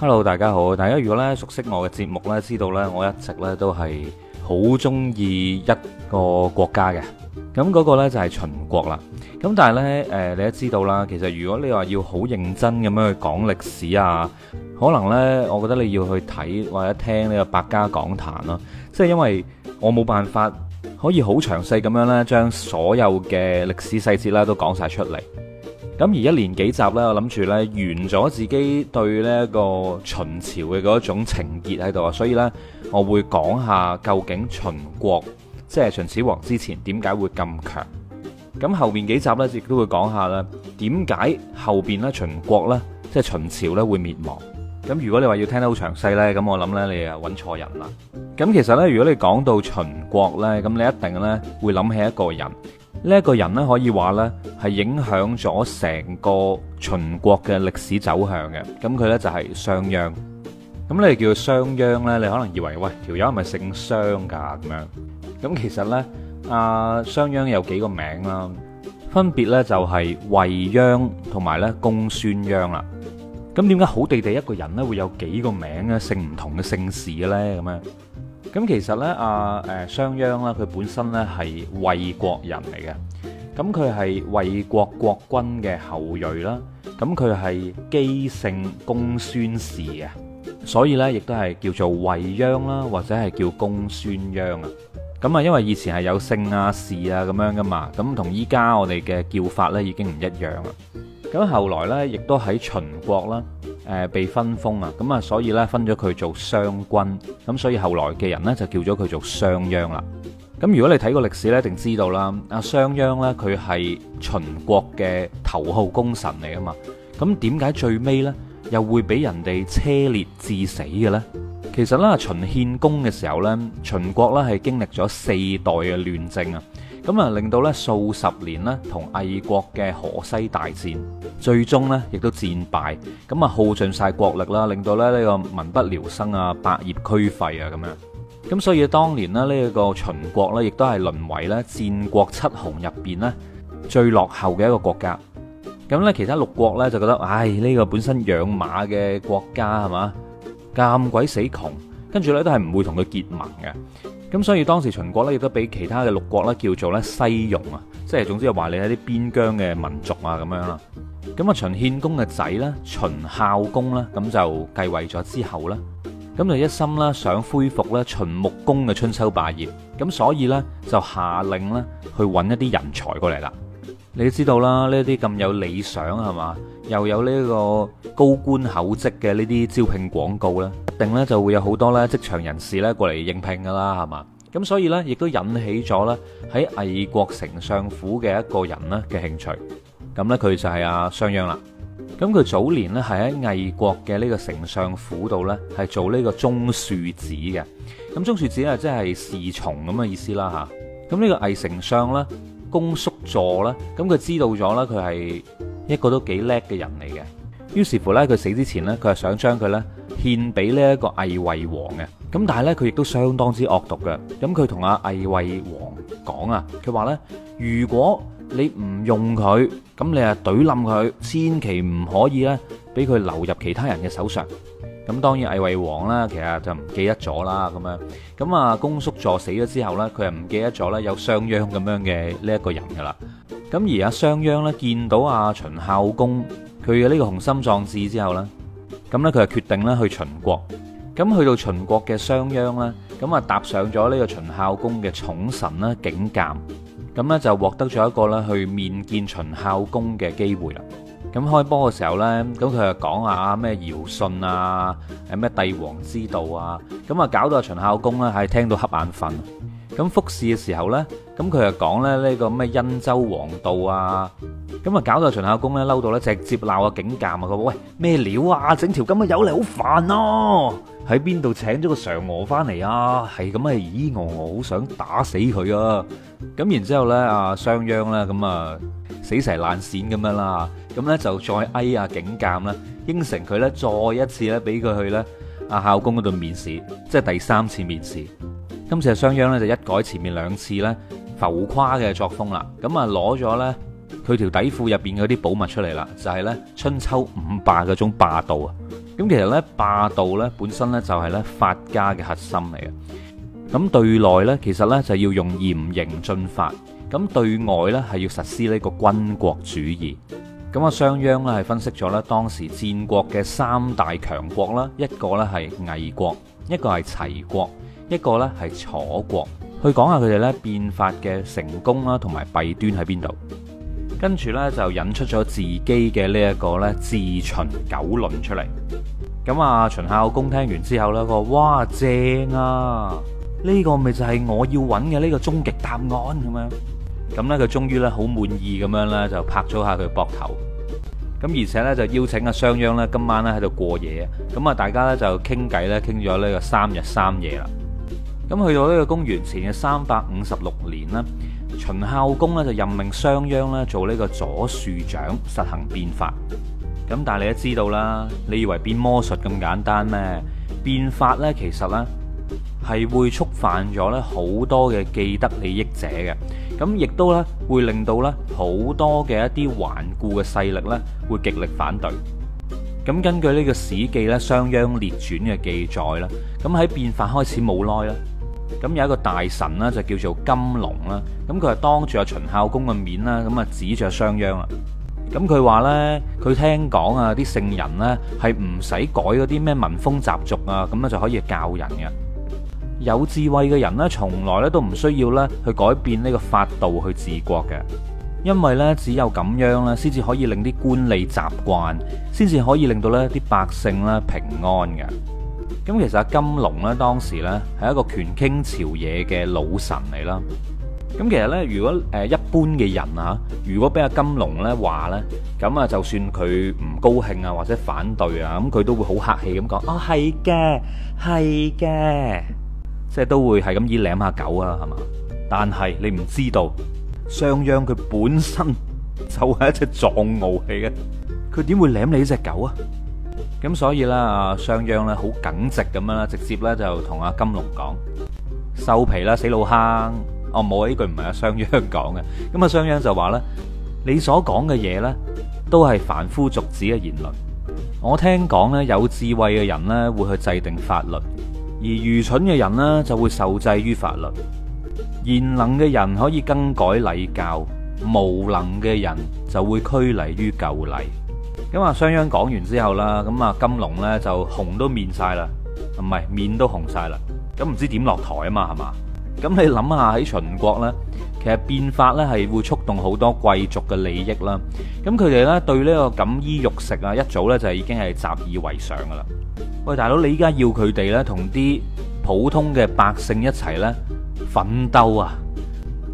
Hello，大家好！大家如果咧熟悉我嘅节目咧，知道咧我一直咧都系好中意一个国家嘅，咁嗰个咧就系秦国啦。咁但系咧，诶，你都知道啦，其实如果你话要好认真咁样去讲历史啊，可能咧，我觉得你要去睇或者听呢个百家讲坛咯，即系因为我冇办法可以好详细咁样咧，将所有嘅历史细节咧都讲晒出嚟。咁而一連幾集呢，我諗住呢完咗自己對呢一個秦朝嘅嗰種情結喺度啊，所以呢，我會講下究竟秦國即係秦始皇之前點解會咁強。咁後面幾集呢，亦都會講下呢點解後面呢秦國呢，即係秦朝呢會滅亡。咁如果你話要聽得好詳細呢，咁我諗呢，你啊揾錯人啦。咁其實呢，如果你講到秦國呢，咁你一定呢會諗起一個人。呢一个人呢，可以话呢，系影响咗成个秦国嘅历史走向嘅，咁佢呢，就系商鞅。咁你叫商鞅呢，你可能以为喂条友咪姓商噶咁样。咁其实呢，阿商鞅有几个名啦，分别呢就系卫鞅同埋咧公孙鞅啦。咁点解好地地一个人呢，会有几个名咧，姓唔同嘅姓氏呢？咁样？咁其實呢，阿誒商鞅啦，佢本身呢係魏國人嚟嘅，咁佢係魏國國君嘅後裔啦，咁佢係姬姓公孫氏嘅，所以呢，亦都係叫做魏鞅啦，或者係叫公孫鞅啊。咁啊，因為以前係有姓啊、氏啊咁樣噶嘛，咁同依家我哋嘅叫法呢已經唔一樣啦。咁後來呢，亦都喺秦國啦。誒被分封啊，咁啊，所以咧分咗佢做商君，咁所以後來嘅人呢，就叫咗佢做商鞅啦。咁如果你睇過歷史咧，一定知道啦。阿商鞅呢，佢係秦國嘅頭號功臣嚟啊嘛。咁點解最尾呢，又會俾人哋車裂致死嘅咧？其實啦，秦獻公嘅時候呢，秦國呢係經歷咗四代嘅亂政啊。咁啊，令到咧数十年咧同魏国嘅河西大战，最终呢亦都战败，咁啊耗尽晒国力啦，令到咧呢个民不聊生啊，百业俱废啊咁样。咁所以当年咧呢一个秦国呢，亦都系沦为咧战国七雄入边呢最落后嘅一个国家。咁呢，其他六国呢，就觉得，唉呢个本身养马嘅国家系嘛，咁鬼死穷，跟住呢，都系唔会同佢结盟嘅。咁所以當時秦國咧，亦都俾其他嘅六國咧叫做咧西戎啊，即係總之話你係啲邊疆嘅民族啊咁樣啦。咁啊，秦獻公嘅仔咧，秦孝公咧，咁就繼位咗之後咧，咁就一心啦想恢復咧秦穆公嘅春秋霸業，咁所以咧就下令咧去揾一啲人才過嚟啦。你知道啦，呢啲咁有理想系嘛，又有呢个高官厚职嘅呢啲招聘广告咧，一定咧就会有好多咧职场人士咧过嚟应聘噶啦，系嘛？咁所以咧，亦都引起咗咧喺魏国丞相府嘅一个人咧嘅兴趣。咁咧，佢就系阿商鞅啦。咁佢早年咧系喺魏国嘅呢个丞相府度咧系做呢个中庶子嘅。咁中庶子啊，即系侍从咁嘅意思啦吓。咁呢个魏丞相咧。公叔座啦，咁佢知道咗啦，佢系一个都几叻嘅人嚟嘅。於是乎咧，佢死之前咧，佢系想将佢咧献俾呢一个魏惠王嘅。咁但系咧，佢亦都相当之恶毒嘅。咁佢同阿魏惠王讲啊，佢话咧，如果你唔用佢，咁你啊怼冧佢，千祈唔可以咧，俾佢流入其他人嘅手上。咁當然魏惠王啦，其實就唔記得咗啦，咁樣咁啊公叔座死咗之後呢，佢又唔記得咗呢有商鞅咁樣嘅呢一個人噶啦。咁而阿商鞅呢，見到阿秦孝公佢嘅呢個雄心壯志之後呢，咁呢，佢就決定咧去秦國。咁去到秦國嘅商鞅呢，咁啊踏上咗呢個秦孝公嘅寵臣啦，景監咁呢，就獲得咗一個呢去面見秦孝公嘅機會啦。咁開波嘅時候咧，咁佢就講啊，咩遙舜啊，咩帝王之道啊，咁啊搞到阿秦孝公咧係聽到瞌眼瞓。咁復試嘅時候咧，咁佢就講咧呢個咩殷周王道啊，咁啊搞到秦孝公咧嬲到咧直接鬧個警監啊，佢話喂咩料啊，整條咁嘅友嚟好煩咯，喺邊度請咗個嫦娥翻嚟啊？係咁啊，咦咿我好想打死佢啊！咁然之後咧，阿商鞅咧咁啊死蛇爛鱔咁樣啦～咁咧就再哎啊！警鉴啦，应承佢咧，再一次咧，俾佢去咧阿孝公嗰度面试，即系第三次面试。今次啊，商鞅咧就一改前面两次咧浮夸嘅作风啦。咁啊，攞咗咧佢条底裤入边嗰啲宝物出嚟啦，就系咧春秋五霸嗰种霸道啊。咁其实咧霸道咧本身咧就系咧法家嘅核心嚟嘅。咁对内咧，其实咧就要用严刑峻法；咁对外咧，系要实施呢个军国主义。咁啊，商鞅咧係分析咗咧當時戰國嘅三大強國啦，一個咧係魏國，一個係齊國，一個咧係楚國。去講下佢哋咧變法嘅成功啦，同埋弊端喺邊度？跟住咧就引出咗自己嘅呢一個咧自秦九論出嚟。咁啊，秦孝公聽完之後咧，佢話：哇，正啊！呢個咪就係我要揾嘅呢個終極答案咁样。咁咧，佢終於咧好滿意咁樣咧，就拍咗下佢膊頭。咁而且咧就邀請阿商鞅咧今晚咧喺度過夜。咁啊，大家咧就傾偈咧，傾咗呢個三日三夜啦。咁去到呢個公元前嘅三百五十六年呢，秦孝公咧就任命商鞅咧做呢個左庶長，實行變法。咁但係你都知道啦，你以為變魔術咁簡單咩？變法咧其實咧～係會觸犯咗咧好多嘅既得利益者嘅，咁亦都咧會令到咧好多嘅一啲頑固嘅勢力咧會極力反對。咁根據呢個《史記》咧《商鞅列傳》嘅記載啦，咁喺變法開始冇耐啦，咁有一個大臣呢，就叫做金龍啦，咁佢係當住阿秦孝公嘅面啦，咁啊指著商鞅啦，咁佢話咧佢聽講啊，啲聖人呢係唔使改嗰啲咩民風習俗啊，咁咧就可以教人嘅。有智慧嘅人呢，从来咧都唔需要咧去改变呢个法度去治国嘅，因为呢，只有咁样呢，先至可以令啲官吏习惯，先至可以令到呢啲百姓咧平安嘅。咁其实阿金龙呢，当时呢系一个权倾朝野嘅老臣嚟啦。咁其实呢，如果诶一般嘅人啊，如果俾阿金龙呢话呢，咁啊，就算佢唔高兴啊或者反对啊，咁佢都会好客气咁讲哦系嘅，系嘅。即系都会系咁以舐下狗啊，系嘛？但系你唔知道，商鞅佢本身就系一只藏獒嚟嘅，佢点会舐你只狗啊？咁所以啦，阿商鞅咧好耿直咁样啦，直接咧就同阿金龙讲收皮啦，死老坑！哦，冇啊，呢句唔系阿商鞅讲嘅。咁啊，商鞅就话咧，你所讲嘅嘢咧，都系凡夫俗子嘅言论。我听讲咧，有智慧嘅人咧会去制定法律。而愚蠢嘅人呢，就會受制於法律，贤能嘅人可以更改禮教，無能嘅人就會拘泥於舊禮。咁啊，商鞅講完之後啦，咁啊，金龍呢就紅都面晒啦，唔係面都紅晒啦，咁唔知點落台啊嘛，係嘛？咁你諗下喺秦國呢。其实变法咧系会触动好多贵族嘅利益啦，咁佢哋咧对呢个锦衣玉食啊，一早咧就已经系习以为常噶啦。喂，大佬，你依家要佢哋咧同啲普通嘅百姓一齐咧奋斗啊，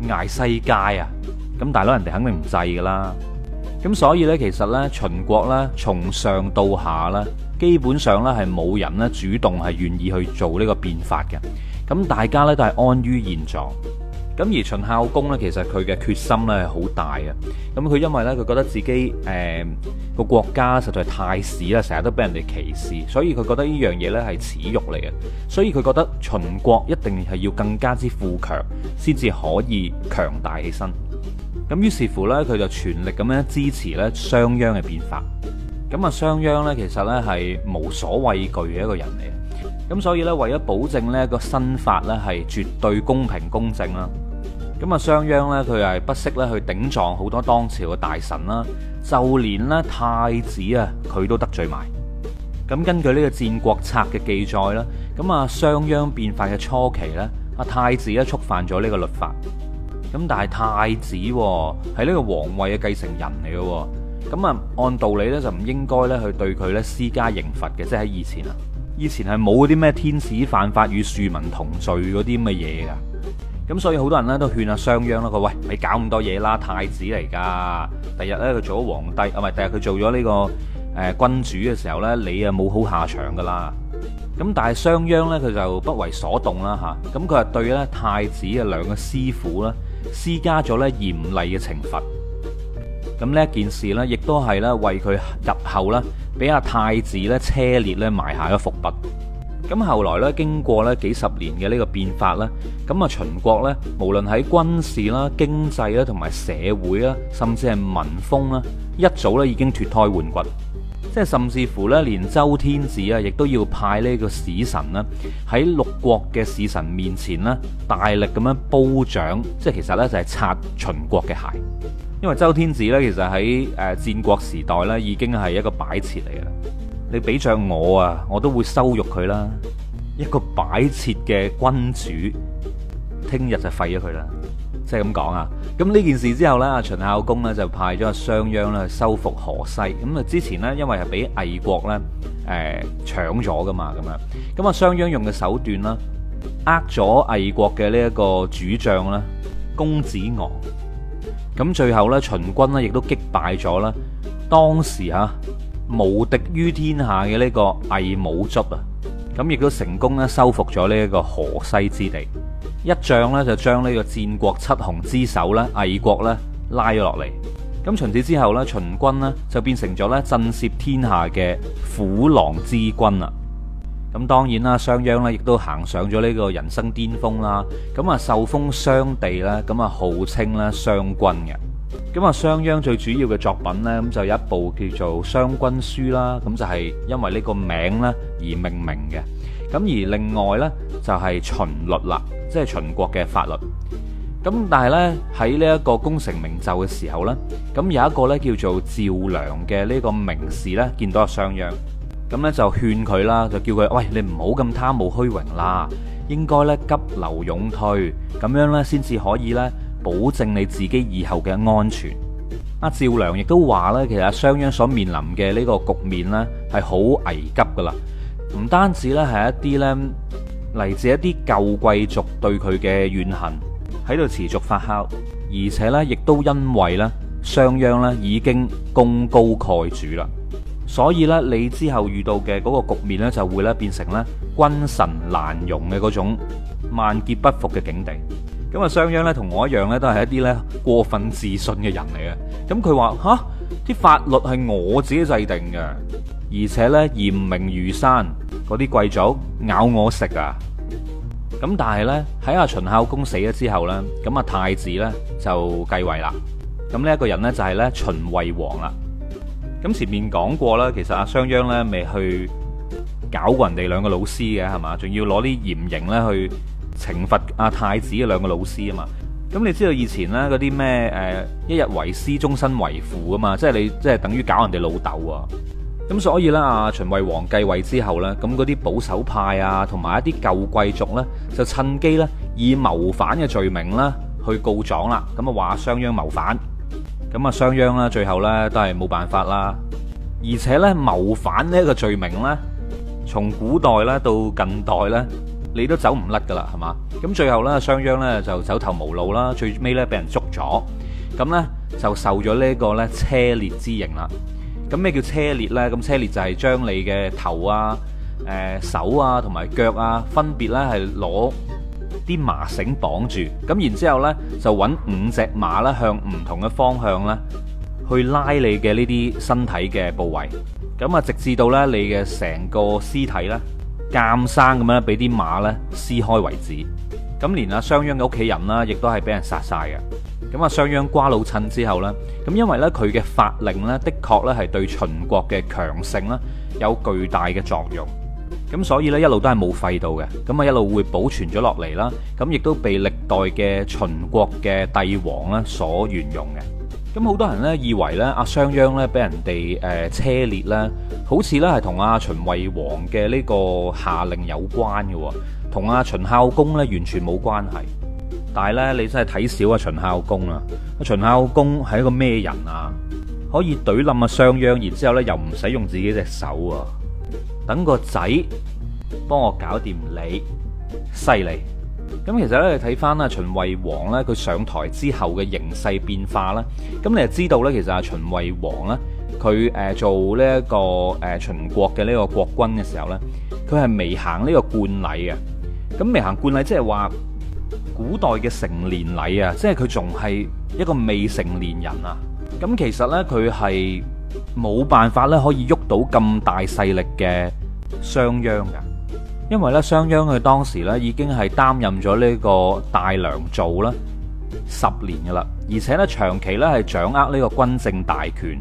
挨世界啊，咁大佬人哋肯定唔制噶啦。咁所以咧，其实咧秦国咧从上到下咧，基本上咧系冇人咧主动系愿意去做呢个变法嘅，咁大家咧都系安于现状。咁而秦孝公咧，其實佢嘅決心咧係好大嘅。咁佢因為咧，佢覺得自己誒個國家實在太屎啦，成日都俾人哋歧視，所以佢覺得呢樣嘢咧係恥辱嚟嘅。所以佢覺得秦國一定係要更加之富強，先至可以強大起身。咁於是乎咧，佢就全力咁樣支持咧商鞅嘅變法。咁啊，商鞅咧其實咧係無所畏懼嘅一個人嚟。咁所以咧，為咗保證呢個新法咧係絕對公平公正啦，咁啊商鞅咧佢係不惜咧去頂撞好多當朝嘅大臣啦，就連咧太子啊佢都得罪埋。咁根據呢個《戰國策》嘅記載啦，咁啊商鞅變法嘅初期咧，阿太子咧觸犯咗呢個律法。咁但係太子喎係呢個皇位嘅繼承人嚟嘅，咁啊按道理咧就唔應該咧去對佢咧施加刑罰嘅，即係以前啊。以前系冇嗰啲咩天使犯法与庶民同罪嗰啲咁嘅嘢噶，咁所以好多人咧都劝阿商鞅啦，佢喂你搞咁多嘢啦，太子嚟噶，第日咧佢做咗皇帝，啊唔系，第日佢做咗呢个诶君主嘅时候咧，你啊冇好下场噶啦。咁但系商鞅咧佢就不为所动啦吓，咁佢系对咧太子啊两个师傅咧施加咗咧严厉嘅惩罚。咁呢一件事呢，亦都系咧为佢日后呢，俾阿太子咧车裂咧埋下咗伏笔。咁后来呢，经过呢几十年嘅呢个变法呢，咁啊秦国呢，无论喺军事啦、经济啦、同埋社会啦，甚至系民风啦，一早呢已经脱胎换骨。即系甚至乎咧，连周天子啊，亦都要派呢个使臣呢喺六国嘅使臣面前咧，大力咁样褒奖。即系其实咧，就系擦秦国嘅鞋。因为周天子咧，其实喺诶战国时代咧，已经系一个摆设嚟嘅。你俾着我啊，我都会羞辱佢啦。一个摆设嘅君主，听日就废咗佢啦。即系咁讲啊。咁呢件事之后咧，秦孝公咧就派咗阿商鞅咧去收复河西。咁啊之前咧，因为系俾魏国咧诶抢咗噶嘛，咁样。咁啊商鞅用嘅手段啦，呃咗魏国嘅呢一个主将啦，公子昂。咁最後呢，秦軍呢亦都擊敗咗啦，當時吓無敵於天下嘅呢個魏武卒啊！咁亦都成功咧收復咗呢一個河西之地，一仗呢，就將呢個戰國七雄之首咧魏國咧拉咗落嚟。咁秦此之後呢，秦軍呢就變成咗咧震慑天下嘅虎狼之軍啦。咁當然啦，商鞅咧亦都行上咗呢個人生巔峰啦，咁啊受封商地啦，咁啊號稱咧商君嘅。咁啊商鞅最主要嘅作品呢，咁就有一部叫做《商君書》啦，咁就係因為呢個名呢而命名嘅。咁而另外呢，就係《秦律》啦，即系秦國嘅法律。咁但系呢，喺呢一個功成名就嘅時候呢，咁有一個呢叫做趙良嘅呢個名士呢，見到阿商鞅。咁咧就勸佢啦，就叫佢喂，你唔好咁貪慕虛榮啦，應該咧急流勇退，咁樣咧先至可以咧保證你自己以後嘅安全。阿趙良亦都話咧，其實商鞅所面臨嘅呢個局面咧係好危急噶啦，唔單止咧係一啲咧嚟自一啲舊貴族對佢嘅怨恨喺度持續發酵，而且咧亦都因為咧商鞅咧已經功高蓋主啦。所以咧，你之後遇到嘅嗰個局面咧，就會咧變成咧君臣難容嘅嗰種萬劫不復嘅境地。咁啊，商鞅咧同我一樣咧，都係一啲咧過分自信嘅人嚟嘅。咁佢話吓，啲法律係我自己制定嘅，而且咧嚴明如山，嗰啲貴族咬我食啊！咁但系咧，喺阿秦孝公死咗之後咧，咁啊太子咧就繼位啦。咁呢一個人咧就係咧秦惠王啦。咁前面講過啦，其實阿商鞅咧未去搞過人哋兩個老師嘅係嘛，仲要攞啲嚴刑咧去懲罰阿太子嘅兩個老師啊嘛。咁你知道以前咧嗰啲咩誒一日為師，終身為父啊嘛，即係你即係等於搞人哋老豆啊。咁所以咧，阿秦惠王繼位之後咧，咁嗰啲保守派啊，同埋一啲舊貴族咧，就趁機咧以謀反嘅罪名啦去告狀啦，咁啊話商鞅謀反。咁啊，商鞅啦，最后咧都系冇办法啦，而且咧谋反呢一个罪名咧，从古代咧到近代咧，你都走唔甩噶啦，系嘛？咁最后咧，商鞅咧就走投无路啦，最尾咧俾人捉咗，咁咧就受咗呢一个咧车裂之刑啦。咁咩叫车裂咧？咁车裂就系将你嘅头啊、诶手啊同埋脚啊分别咧系攞。啲麻繩綁住，咁然之後咧就揾五隻馬咧向唔同嘅方向咧去拉你嘅呢啲身體嘅部位，咁啊直至到咧你嘅成個屍體咧监生咁樣俾啲馬咧撕開為止，咁連阿商鞅嘅屋企人啦，亦都係俾人殺晒嘅，咁啊商鞅瓜老襯之後呢，咁因為呢，佢嘅法令呢，的確呢係對秦國嘅強盛呢有巨大嘅作用。咁所以呢，一路都系冇廢到嘅，咁啊一路會保存咗落嚟啦。咁亦都被歷代嘅秦國嘅帝王呢所沿用嘅。咁好多人呢以為呢阿商鞅呢俾人哋诶車裂呢，好似呢係同阿秦惠王嘅呢個下令有關嘅，同阿秦孝公呢完全冇關係。但係呢，你真係睇少阿秦孝公啦，阿秦孝公係一個咩人啊？可以怼冧阿商鞅，然之後呢又唔使用自己隻手啊！等個仔幫我搞掂你，犀利！咁其實咧，睇翻啊秦惠王咧，佢上台之後嘅形勢變化啦。咁你就知道咧，其實啊秦惠王咧，佢诶做呢一個誒秦國嘅呢個國君嘅時候咧，佢係未行呢個冠禮嘅。咁未行冠禮即係話古代嘅成年禮啊，即係佢仲係一個未成年人啊。咁其實咧，佢係。冇办法咧，可以喐到咁大势力嘅商鞅噶，因为咧商鞅佢当时咧已经系担任咗呢个大良造啦十年噶啦，而且咧长期咧系掌握呢个军政大权，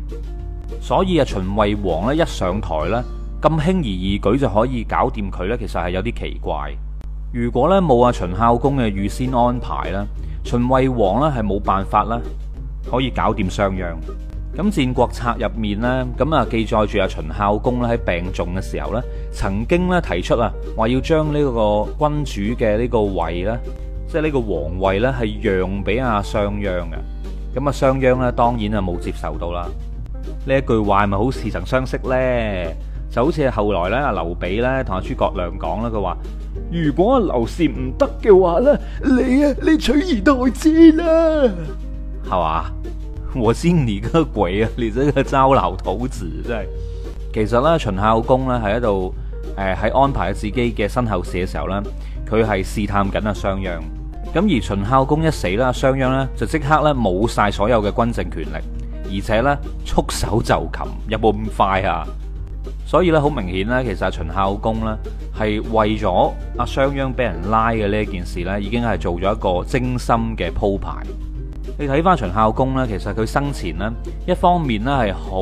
所以啊秦惠王咧一上台咧咁轻而易举就可以搞掂佢咧，其实系有啲奇怪。如果咧冇阿秦孝公嘅预先安排啦，秦惠王咧系冇办法啦，可以搞掂商鞅。咁《战国策》入面咧，咁啊记载住阿秦孝公咧喺病重嘅时候咧，曾经咧提出啊，话要将呢个君主嘅呢个位咧，即系呢个皇位咧，系让俾阿商鞅嘅。咁啊，商鞅咧当然啊冇接受到啦。呢一句话咪好似曾相识咧，就好似系后来咧阿刘备咧同阿诸葛亮讲啦，佢话如果阿刘禅唔得嘅话咧，你啊你取而代之啦，系嘛？我先你个鬼啊！你真係個糟老土子，真係。其實咧，秦孝公咧喺度诶喺安排自己嘅身後事嘅時候咧，佢係試探緊阿商鞅。咁而秦孝公一死啦，商鞅咧就即刻咧冇晒所有嘅軍政權力，而且咧束手就擒，有冇咁快啊？所以咧，好明顯咧，其實秦孝公咧係為咗阿商鞅俾人拉嘅呢一件事咧，已經係做咗一個精心嘅鋪排。你睇翻秦孝公呢，其实佢生前呢，一方面呢系好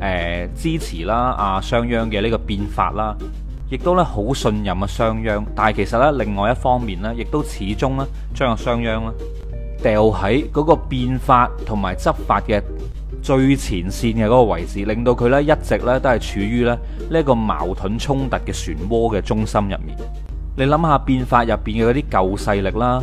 诶支持啦阿商鞅嘅呢个变法啦，亦都呢好信任啊商鞅。但系其实呢，另外一方面呢，亦都始终呢将阿商鞅啦，掉喺嗰个变法同埋执法嘅最前线嘅嗰个位置，令到佢呢一直呢都系处于咧呢个矛盾冲突嘅漩涡嘅中心入面。你谂下变法入边嘅嗰啲旧势力啦。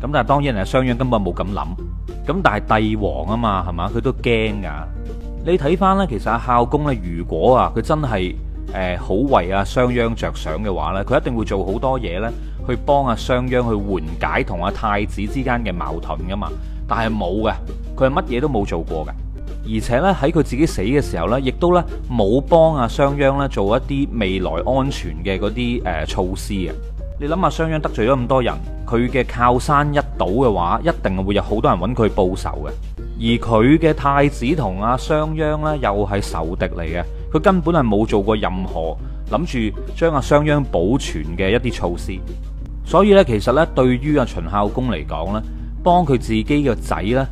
咁但系当然，系商鞅根本冇咁諗。咁但係帝王啊嘛，係嘛，佢都驚㗎。你睇翻呢，其實阿孝公呢，如果啊，佢真係诶好為阿商鞅着想嘅話呢，佢一定會做好多嘢呢，去幫阿商鞅去緩解同阿太子之間嘅矛盾㗎嘛。但係冇嘅，佢係乜嘢都冇做過嘅，而且咧喺佢自己死嘅時候咧，亦都咧冇幫阿商鞅咧做一啲未來安全嘅嗰啲诶措施啊。你谂下，商鞅得罪咗咁多人，佢嘅靠山一倒嘅话，一定会有好多人揾佢报仇嘅。而佢嘅太子同阿商鞅呢，又系仇敌嚟嘅。佢根本系冇做过任何谂住将阿商鞅保存嘅一啲措施。所以呢，其实呢，对于阿秦孝公嚟讲呢，帮佢自己嘅仔呢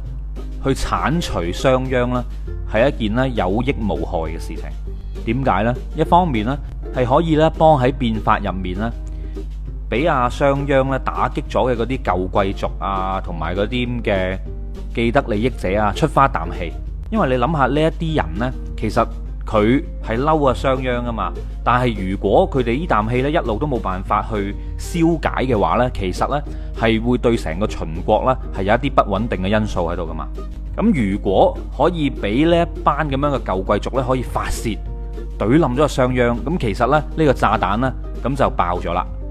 去铲除商鞅呢，系一件呢有益无害嘅事情。点解呢？一方面呢，系可以咧帮喺变法入面呢。俾阿商鞅咧打擊咗嘅嗰啲舊貴族啊，同埋嗰啲嘅既得利益者啊出花啖氣，因為你諗下呢一啲人呢，其實佢係嬲啊商鞅啊嘛。但系如果佢哋呢啖氣呢一路都冇辦法去消解嘅話呢，其實呢係會對成個秦國呢係有一啲不穩定嘅因素喺度噶嘛。咁如果可以俾呢一班咁樣嘅舊貴族呢，可以發泄，懟冧咗商鞅，咁其實呢，呢個炸彈呢，咁就爆咗啦。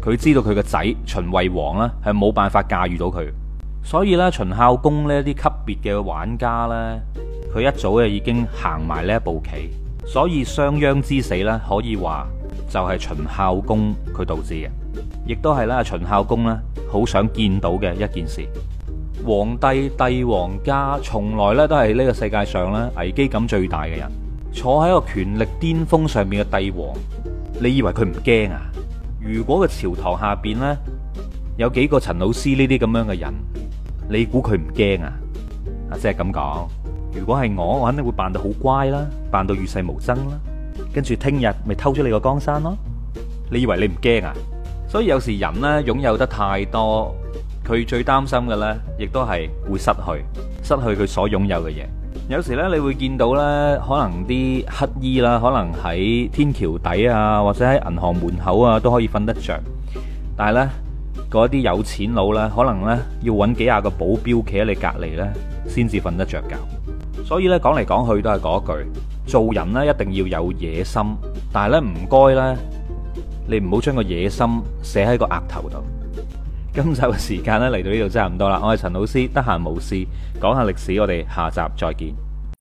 佢知道佢个仔秦惠王呢系冇办法驾驭到佢，所以呢，秦孝公呢啲级别嘅玩家呢，佢一早就已经行埋呢一步棋，所以商鞅之死呢，可以话就系秦孝公佢导致嘅，亦都系咧秦孝公呢好想见到嘅一件事。皇帝帝王家从来呢都系呢个世界上呢危机感最大嘅人，坐喺个权力巅峰上面嘅帝王，你以为佢唔惊啊？如果个朝堂下边呢，有几个陈老师呢啲咁样嘅人，你估佢唔惊啊？啊，即系咁讲，如果系我，我肯定会扮到好乖啦，扮到与世无争啦，跟住听日咪偷咗你个江山咯。你以为你唔惊啊？所以有时人呢，拥有得太多，佢最担心嘅呢，亦都系会失去，失去佢所拥有嘅嘢。有时咧，你会见到咧，可能啲乞衣啦，可能喺天桥底啊，或者喺银行门口啊，都可以瞓得着。但系咧，嗰啲有钱佬咧，可能咧要揾几廿个保镖企喺你隔離咧，先至瞓得着觉。所以咧，讲嚟讲去都系嗰句：做人咧一定要有野心，但系咧唔该咧，你唔好将个野心写喺个额头度。今集嘅時間咧嚟到呢度真係唔多啦，我係陳老師，得閒無事講下歷史，我哋下集再見。